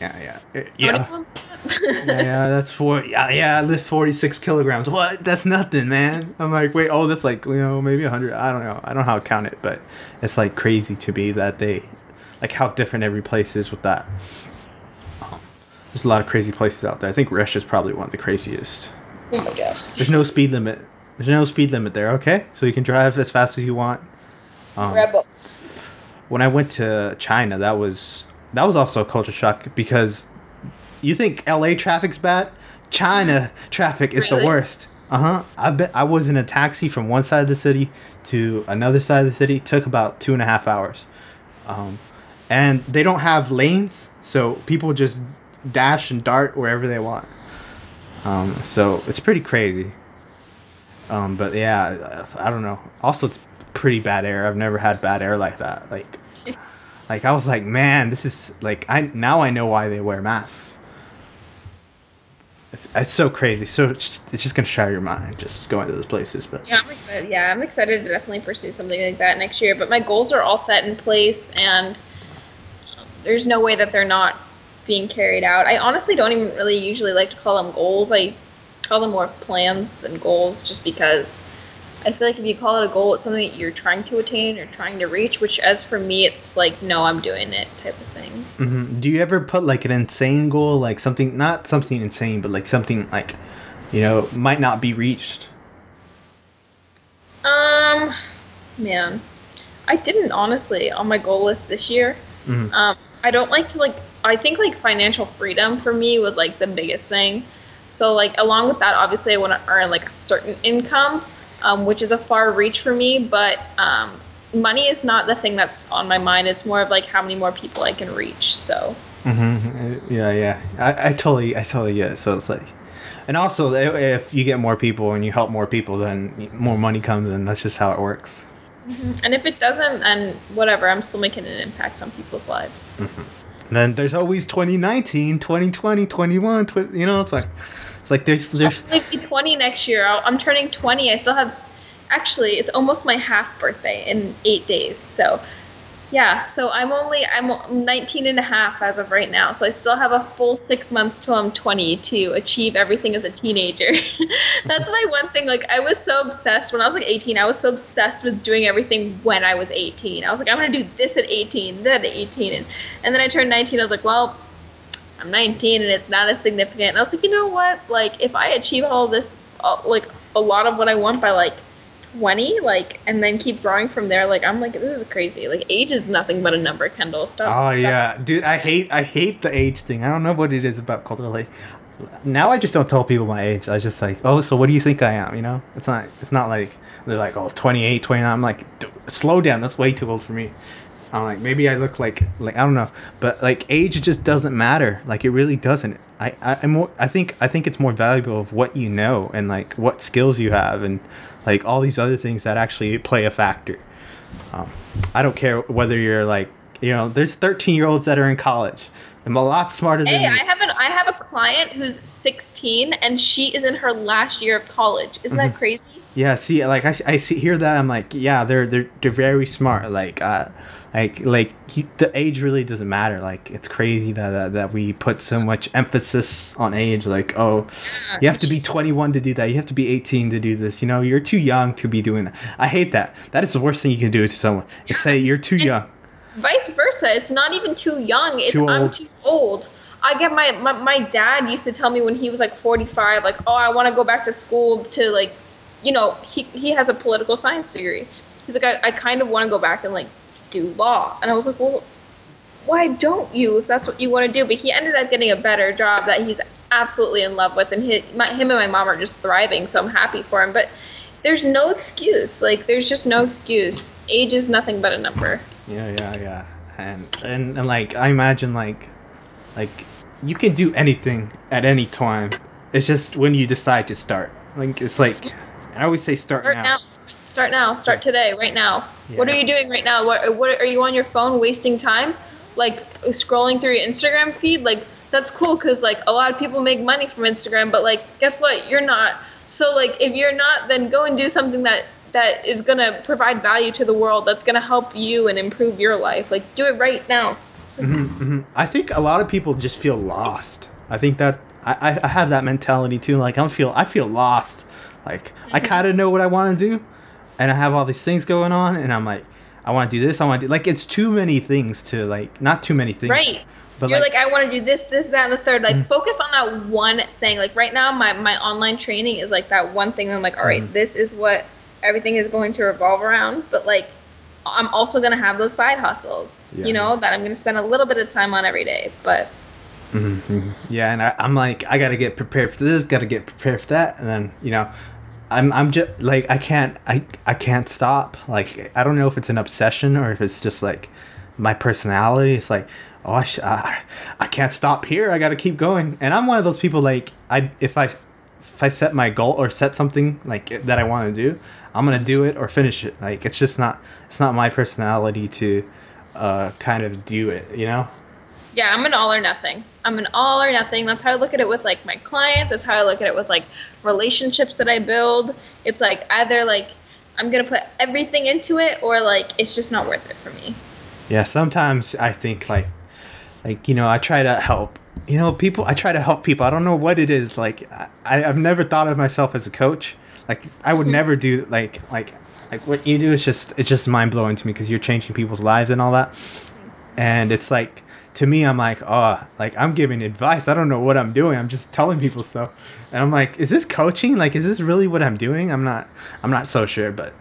[SPEAKER 1] yeah yeah
[SPEAKER 2] many
[SPEAKER 1] yeah. yeah, yeah, that's four. Yeah, yeah, I lift forty six kilograms. What? That's nothing, man. I'm like, wait, oh, that's like you know maybe hundred. I don't know. I don't know how to count it, but it's like crazy to me that they, like how different every place is with that. Um, there's a lot of crazy places out there. I think Russia's probably one of the craziest.
[SPEAKER 2] Oh my gosh.
[SPEAKER 1] There's no speed limit. There's no speed limit there. Okay, so you can drive as fast as you want. Um,
[SPEAKER 2] Rebel.
[SPEAKER 1] when I went to China, that was that was also a culture shock because you think LA traffic's bad, China traffic is the worst. Uh huh. I bet I was in a taxi from one side of the city to another side of the city. Took about two and a half hours, um, and they don't have lanes, so people just dash and dart wherever they want. Um, so it's pretty crazy. Um, but yeah, I don't know. Also, it's pretty bad air. I've never had bad air like that. Like, like I was like, man, this is like I now I know why they wear masks. It's it's so crazy. So it's, it's just gonna shatter your mind just going to those places. But
[SPEAKER 2] Yeah, I'm excited. Yeah, I'm excited to definitely pursue something like that next year. But my goals are all set in place, and um, there's no way that they're not being carried out. I honestly don't even really usually like to call them goals. I call them more plans than goals, just because I feel like if you call it a goal, it's something that you're trying to attain or trying to reach. Which, as for me, it's like, no, I'm doing it type of things.
[SPEAKER 1] hmm do you ever put like an insane goal, like something not something insane, but like something like, you know, might not be reached?
[SPEAKER 2] Um, man, I didn't honestly on my goal list this year.
[SPEAKER 1] Mhm.
[SPEAKER 2] Um, I don't like to like. I think like financial freedom for me was like the biggest thing. So like along with that, obviously I want to earn like a certain income, um, which is a far reach for me. But um, money is not the thing that's on my mind. It's more of like how many more people I can reach. So
[SPEAKER 1] Mm-hmm. Yeah, yeah. I, I totally, I totally get it. So it's like, and also if you get more people and you help more people, then more money comes, and that's just how it works.
[SPEAKER 2] and if it doesn't, and whatever, I'm still making an impact on people's lives.
[SPEAKER 1] And then there's always 2019, 2020, 21, 20, you know, it's like, it's like there's, there's,
[SPEAKER 2] I'll be 20 next year. I'll, I'm turning 20. I still have, actually, it's almost my half birthday in eight days. So, yeah. So I'm only, I'm 19 and a half as of right now. So I still have a full six months till I'm 20 to achieve everything as a teenager. That's my one thing. Like, I was so obsessed when I was like 18. I was so obsessed with doing everything when I was 18. I was like, I'm going to do this at 18, that at 18. And, and then I turned 19. I was like, well, I'm 19 and it's not as significant. And I was like, you know what? Like, if I achieve all this, uh, like a lot of what I want by like 20, like, and then keep growing from there, like, I'm like, this is crazy. Like, age is nothing but a number, Kendall. Stop.
[SPEAKER 1] oh
[SPEAKER 2] stop.
[SPEAKER 1] yeah, dude, I hate, I hate the age thing. I don't know what it is about culturally. Now I just don't tell people my age. I just like, oh, so what do you think I am? You know, it's not, it's not like they're like, oh, 28, 29. I'm like, slow down. That's way too old for me. I'm like, maybe I look like, like I don't know, but like age just doesn't matter. Like it really doesn't. I, I, I'm more. I think, I think it's more valuable of what you know and like what skills you have and like all these other things that actually play a factor. Um, I don't care whether you're like, you know, there's 13 year olds that are in college. I'm a lot smarter than
[SPEAKER 2] Hey. I have an I have a client who's 16 and she is in her last year of college. Isn't
[SPEAKER 1] Mm-hmm.
[SPEAKER 2] that crazy?
[SPEAKER 1] Yeah, see, like I, I see hear that I'm like, yeah, they're they're they're very smart. Like, uh, like like you, the age really doesn't matter. Like, it's crazy that, that that we put so much emphasis on age. Like, oh, you have to be 21 to do that. You have to be 18 to do this. You know, you're too young to be doing that. I hate that. That is the worst thing you can do to someone. Is say you're too young.
[SPEAKER 2] vice versa. It's not even too young. It's
[SPEAKER 1] Too
[SPEAKER 2] I'm too old. I get my, my my dad used to tell me when he was like 45, like, oh, I want to go back to school to like, you know, he he has a political science degree. He's like, I, I kind of want to go back and like do law, and I was like, well, why don't you if that's what you want to do? But he ended up getting a better job that he's absolutely in love with, and his, my, him and my mom are just thriving. So I'm happy for him. But there's no excuse. Like, there's just no excuse. Age is nothing but a number.
[SPEAKER 1] Yeah, yeah, yeah. And and and like I imagine like like you can do anything at any time. It's just when you decide to start. Like it's like I always say start,
[SPEAKER 2] Start
[SPEAKER 1] now.
[SPEAKER 2] now. Start now. Start today. Right now. What are you doing right now? What, what are you on your phone wasting time? Like scrolling through your Instagram feed? Like that's cool because like a lot of people make money from Instagram, but like guess what? You're not. So like if you're not, then go and do something that that is gonna provide value to the world. That's gonna help you and improve your life. Like do it right now. So,
[SPEAKER 1] hmm I think a lot of people just feel lost. I think that I, I- I have that mentality too. Like I feel I feel lost. Like I kind of know what I want to do, and I have all these things going on, and I'm like, I want to do this. I want to do like it's too many things to like not too many things.
[SPEAKER 2] Right.
[SPEAKER 1] But
[SPEAKER 2] You're
[SPEAKER 1] like,
[SPEAKER 2] like, I want to do this, this, that, and the third.
[SPEAKER 1] Mm-hmm.
[SPEAKER 2] Like, focus on that one thing. Like, right now, my, my online training is like that one thing. I'm like, all right,
[SPEAKER 1] Mhm.
[SPEAKER 2] this is what everything is going to revolve around. But, like, I'm also going to have those side hustles,
[SPEAKER 1] Yeah.
[SPEAKER 2] you know, that I'm going to spend a little bit of time on every day. But,
[SPEAKER 1] Mhm, mhm. Yeah, and I, I'm like, I gotta get prepared for this, gotta get prepared for that, and then you know, I'm I'm just like I can't I I can't stop. Like I don't know if it's an obsession or if it's just like my personality. It's like oh I sh- I, I can't stop here. I gotta keep going. And I'm one of those people like I if I if I set my goal or set something like that I want to do, I'm gonna do it or finish it. Like it's just not it's not my personality to uh kind of do it. You know.
[SPEAKER 2] Yeah, I'm an all or nothing. I'm an all or nothing. That's how I look at it with, like, my clients. That's how I look at it with, like, relationships that I build. It's like either, like, I'm going to put everything into it or, like, it's just not worth it for me.
[SPEAKER 1] Yeah, sometimes I think like like you know, I try to help. You know, people I try to help people. I don't know what it is. Like I I've never thought of myself as a coach. Like I would hmm. never do like like like what you do is just it's just mind blowing to me because you're changing people's lives and all that. And it's like to me I'm like, "Oh, like I'm giving advice. I don't know what I'm doing. I'm just telling people stuff." And I'm like, "Is this coaching? Like is this really what I'm doing?" I'm not I'm not so sure, but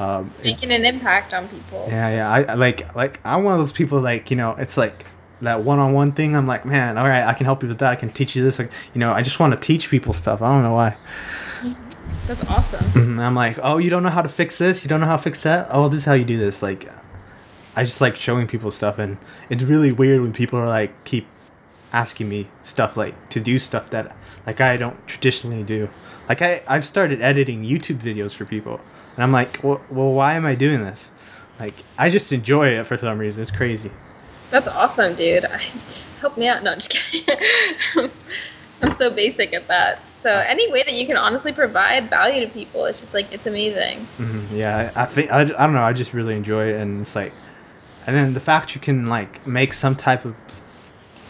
[SPEAKER 1] um
[SPEAKER 2] Making an impact on people.
[SPEAKER 1] yeah, yeah. I I like like I'm one of those people like you know it's like that one-on-one thing. I'm like, man, all right, I can help you with that. I can teach you this. Like, you know, I just want to teach people stuff. I don't know why.
[SPEAKER 2] That's awesome.
[SPEAKER 1] I'm like, oh, you don't know how to fix this? You don't know how to fix that? Oh, this is how you do this. Like, I just like showing people stuff, and it's really weird when people are like keep asking me stuff like to do stuff that like I don't traditionally do. Like I I've started editing YouTube videos for people, and I'm like, well, well why am I doing this? Like I just enjoy it for some reason. It's crazy.
[SPEAKER 2] That's awesome, dude. I, help me out. No, I'm just kidding. I'm so basic at that. So any way that you can honestly provide value to people, it's just like it's amazing.
[SPEAKER 1] hmm Yeah, I, I think I, I don't know. I just really enjoy it, and it's like, and then the fact you can like make some type of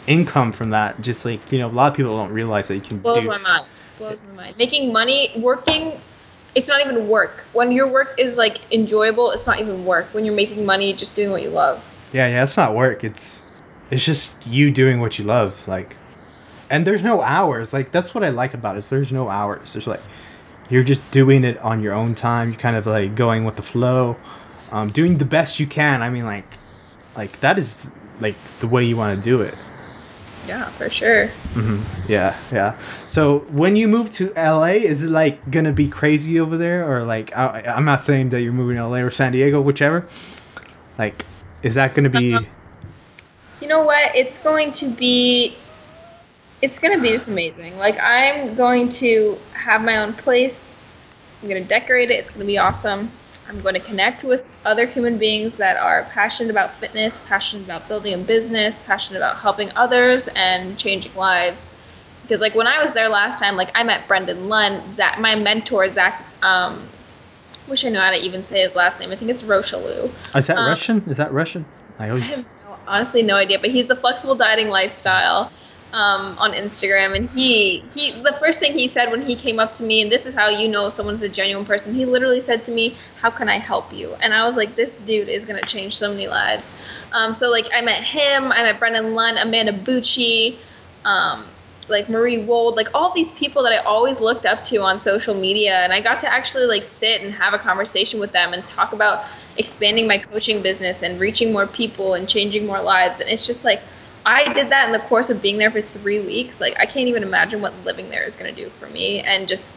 [SPEAKER 1] income from that, just like you know, a lot of people don't realize that you can
[SPEAKER 2] Blows
[SPEAKER 1] do.
[SPEAKER 2] my mind. Blows my mind. Making money, working, it's not even work. When your work is like enjoyable, it's not even work. When you're making money, just doing what you love.
[SPEAKER 1] Yeah, yeah, it's not work. It's it's just you doing what you love, like, and there's no hours. Like that's what I like about it. Is there's no hours. There's like you're just doing it on your own time. You're kind of like going with the flow, um, doing the best you can. I mean, like, like that is like the way you want to do it.
[SPEAKER 2] Yeah, for sure.
[SPEAKER 1] hmm Yeah, yeah. So when you move to LA, is it like gonna be crazy over there, or like I, I'm not saying that you're moving to LA or San Diego, whichever. Like, is that gonna be?
[SPEAKER 2] Uh-huh. You know what? It's going to be it's going to be just amazing. Like I'm going to have my own place. I'm going to decorate it. It's going to be awesome. I'm going to connect with other human beings that are passionate about fitness, passionate about building a business, passionate about helping others and changing lives. Because like when I was there last time, like I met Brendan Lund, Zach, my mentor Zach. Um, wish I knew how to even say his last name. I think it's Rocheleau.
[SPEAKER 1] Is that
[SPEAKER 2] Um,
[SPEAKER 1] Russian? Is that Russian? I
[SPEAKER 2] I have no, honestly no idea, but he's the flexible dieting lifestyle um, on Instagram, and he he the first thing he said when he came up to me, and this is how you know someone's a genuine person. He literally said to me, "How can I help you?" And I was like, "This dude is gonna change so many lives." Um, so like I met him, I met Brendan Lund, Amanda Bucci. Um, like Marie Wold, like all these people that I always looked up to on social media, and I got to actually like sit and have a conversation with them and talk about expanding my coaching business and reaching more people and changing more lives. And it's just like I did that in the course of being there for three weeks. Like I can't even imagine what living there is going to do for me and just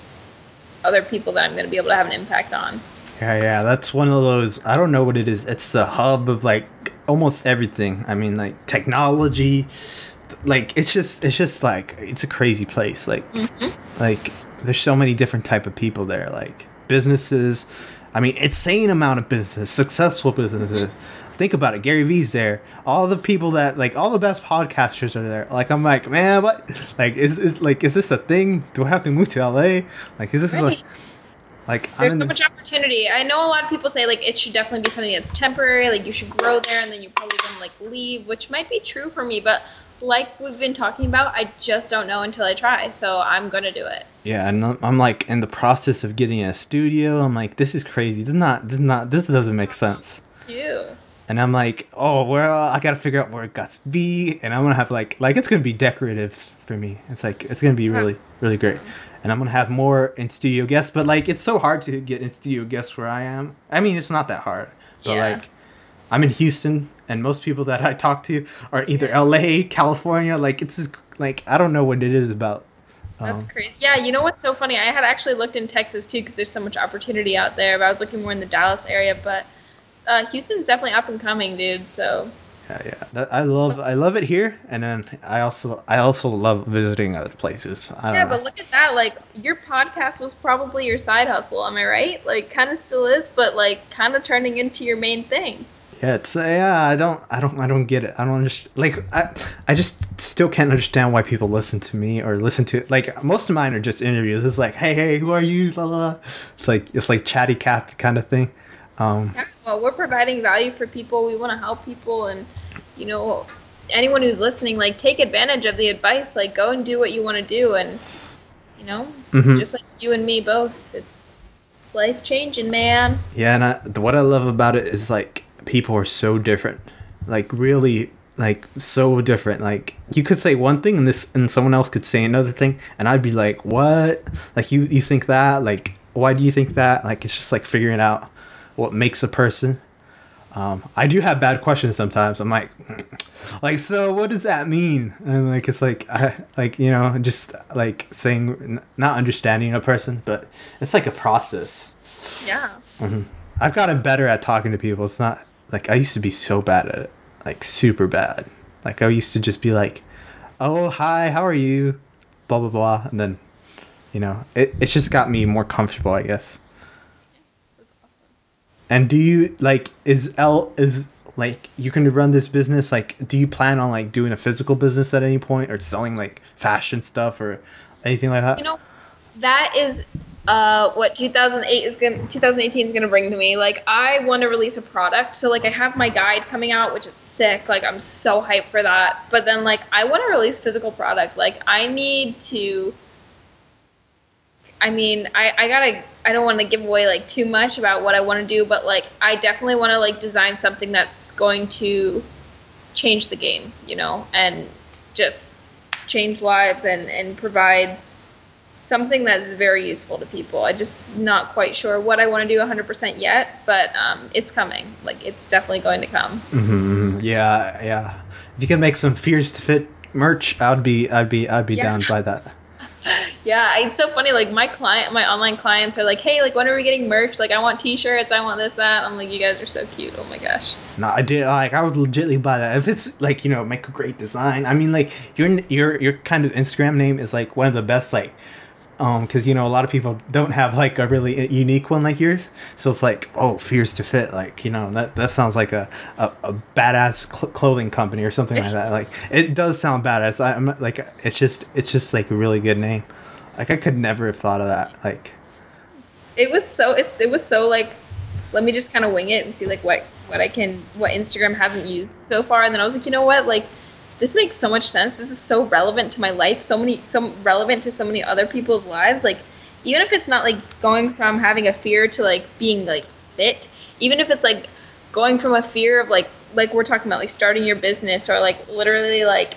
[SPEAKER 2] other people that I'm going to be able to have an impact on.
[SPEAKER 1] Yeah, yeah. That's one of those. I don't know what it is. It's the hub of like almost everything. I mean, like technology. Like it's just, it's just like it's a crazy place. Like, mm-hmm. like there's so many different type of people there. Like businesses. I mean, insane amount of business, successful businesses. Think about it. Gary Vee's there. All the people that like all the best podcasters are there. Like I'm like, man, what? Like is is like is this a thing? Do I have to move to LA? Like is this
[SPEAKER 2] Right.
[SPEAKER 1] like like I'm
[SPEAKER 2] There's
[SPEAKER 1] in
[SPEAKER 2] so
[SPEAKER 1] the-
[SPEAKER 2] much opportunity. I know a lot of people say like it should definitely be something that's temporary, like you should grow there and then you probably gonna like leave, which might be true for me, but like we've been talking about, I just don't know until I try. So I'm gonna do it.
[SPEAKER 1] Yeah, and I'm- I'm like in the process of getting a studio. I'm like, this is crazy. This is not. This is not. This doesn't make sense.
[SPEAKER 2] You.
[SPEAKER 1] And I'm like, oh, well, I gotta figure out where to be, and I'm gonna have like, like it's gonna be decorative for me. It's like it's gonna be really, really great, and I'm gonna have more in studio guests. But like, it's so hard to get in studio guests where I am. I mean, it's not that hard, but
[SPEAKER 2] Yeah.
[SPEAKER 1] like, I'm in Houston, and most people that I talk to are either LA, California. Like, it's just, like I don't know what it is about.
[SPEAKER 2] That's
[SPEAKER 1] um,
[SPEAKER 2] crazy. Yeah, you know what's so funny? I had actually looked in Texas too because there's so much opportunity out there. But I was looking more in the Dallas area. But uh, Houston's definitely up and coming, dude. So
[SPEAKER 1] Yeah, yeah. That, I love I love it here, and then I also I also love visiting other places. I don't
[SPEAKER 2] yeah,
[SPEAKER 1] know.
[SPEAKER 2] but look at that. Like your podcast was probably your side hustle. Am I right? Like, kind of still is, but like kind of turning into your main thing.
[SPEAKER 1] yeah, it's uh, yeah. I don't I don't I don't get it. I don't understand. Like I I just still can't understand why people listen to me or listen to like most of mine are just interviews. It's like hey hey who are you? La, la. It's like it's like chatty Cathy kind of thing. Um,
[SPEAKER 2] Yeah, well, we're providing value for people. We want to help people, and you know, anyone who's listening, like, take advantage of the advice. Like, go and do what you want to do, and you know,
[SPEAKER 1] Mhm.
[SPEAKER 2] just like you and me both, it's it's life changing, man.
[SPEAKER 1] Yeah, and I, what I love about it is like people are so different, like really, like so different. Like you could say one thing and this, and someone else could say another thing, and I'd be like, "What? Like you you think that? Like why do you think that?" Like it's just like figuring out what makes a person. Um, I do have bad questions sometimes. I'm like, like, so what does that mean? And like, it's like, I like, you know, just like saying, n- not understanding a person, but it's like a process.
[SPEAKER 2] Yeah.
[SPEAKER 1] I've gotten better at talking to people. It's not like I used to be so bad at it, like super bad. Like I used to just be like, "Oh, hi, how are you?" Blah blah blah, and then, you know, it it's just got me more comfortable, I guess. And do you like is L is like you can run this business? Like, do you plan on like doing a physical business at any point, or selling like fashion stuff or anything like that?
[SPEAKER 2] You know, that is uh, what 2008 is gonna 2018 is to bring to me. Like I want to release a product. So like I have my guide coming out which is sick. Like I'm so hyped for that. But then like I want to release physical product. Like I need to I mean, I, I gotta I don't want to give away like too much about what I want to do, but like I definitely want to like design something that's going to change the game, you know, and just change lives and and provide something that's very useful to people. I just not quite sure what I want to do 100% yet, but um, it's coming. Like it's definitely going to come.
[SPEAKER 1] Mm-hmm. Yeah, yeah. If you can make some fears to fit merch, I'd be, I'd be, I'd be
[SPEAKER 2] Yeah.
[SPEAKER 1] down by that.
[SPEAKER 2] Yeah, it's so funny. Like my client, my online clients are like, "Hey, like when are we getting merch? Like I want T-shirts, I want this, that." I'm like, "You guys are so cute. Oh my gosh."
[SPEAKER 1] No, I did like I would legitly buy that if it's like you know make a great design. I mean like your your your kind of Instagram name is like one of the best like um because you know a lot of people don't have like a really unique one like yours. So it's like oh fears to fit like you know that that sounds like a a, a badass cl- clothing company or something like that. Like it does sound badass. I, I'm like it's just it's just like a really good name. Like I could never have thought of that. Like
[SPEAKER 2] It was so it's it was so like, let me just kind of wing it and see like what what I can what Instagram hasn't used so far, and then I was like, you know what, like. This makes so much sense. This is so relevant to my life. So many, so relevant to so many other people's lives. Like, even if it's not like going from having a fear to like being like fit, even if it's like going from a fear of like like we're talking about like starting your business or like literally like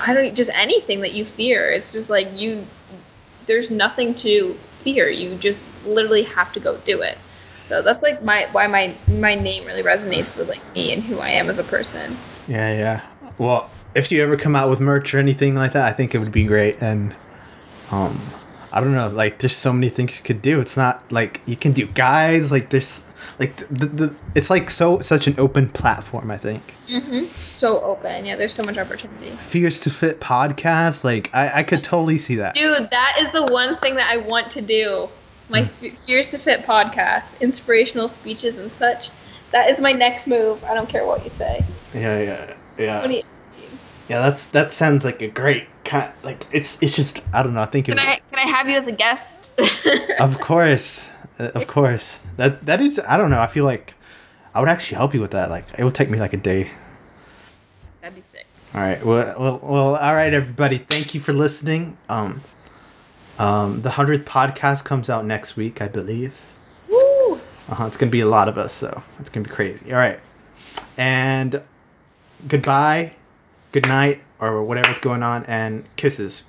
[SPEAKER 2] I don't just anything that you fear. It's just like you there's nothing to fear. You just literally have to go do it. So that's like my why my my name really resonates with like me and who I am as a person.
[SPEAKER 1] Yeah, yeah. Well, if you ever come out with merch or anything like that, I think it would be great. And um, I don't know, like there's so many things you could do. It's not like you can do guides. Like there's like the, the it's like so such an open platform. I think
[SPEAKER 2] Mm-hmm. So open. Yeah, there's so much opportunity.
[SPEAKER 1] Fears to Fit podcast. Like I I could totally see that.
[SPEAKER 2] Dude, that is the one thing that I want to do. My F- Fears to Fit podcast, inspirational speeches and such. That is my next move. I don't care what you say.
[SPEAKER 1] Yeah, yeah, yeah.
[SPEAKER 2] You,
[SPEAKER 1] Yeah, that's that sounds like a great kind. Like it's it's just I don't know. I think it.
[SPEAKER 2] can I can I have you as a guest?
[SPEAKER 1] Of course, Uh, of course. That that is. I don't know. I feel like I would actually help you with that. Like it would take me like a day.
[SPEAKER 2] That'd be sick.
[SPEAKER 1] All right. Well, well, well all right, everybody. Thank you for listening. Um, um, the hundredth podcast comes out next week, I believe.
[SPEAKER 2] Woo!
[SPEAKER 1] Uh huh. It's gonna be a lot of us, so it's gonna be crazy. All right. And goodbye, good night, or whatever's going on, and kisses.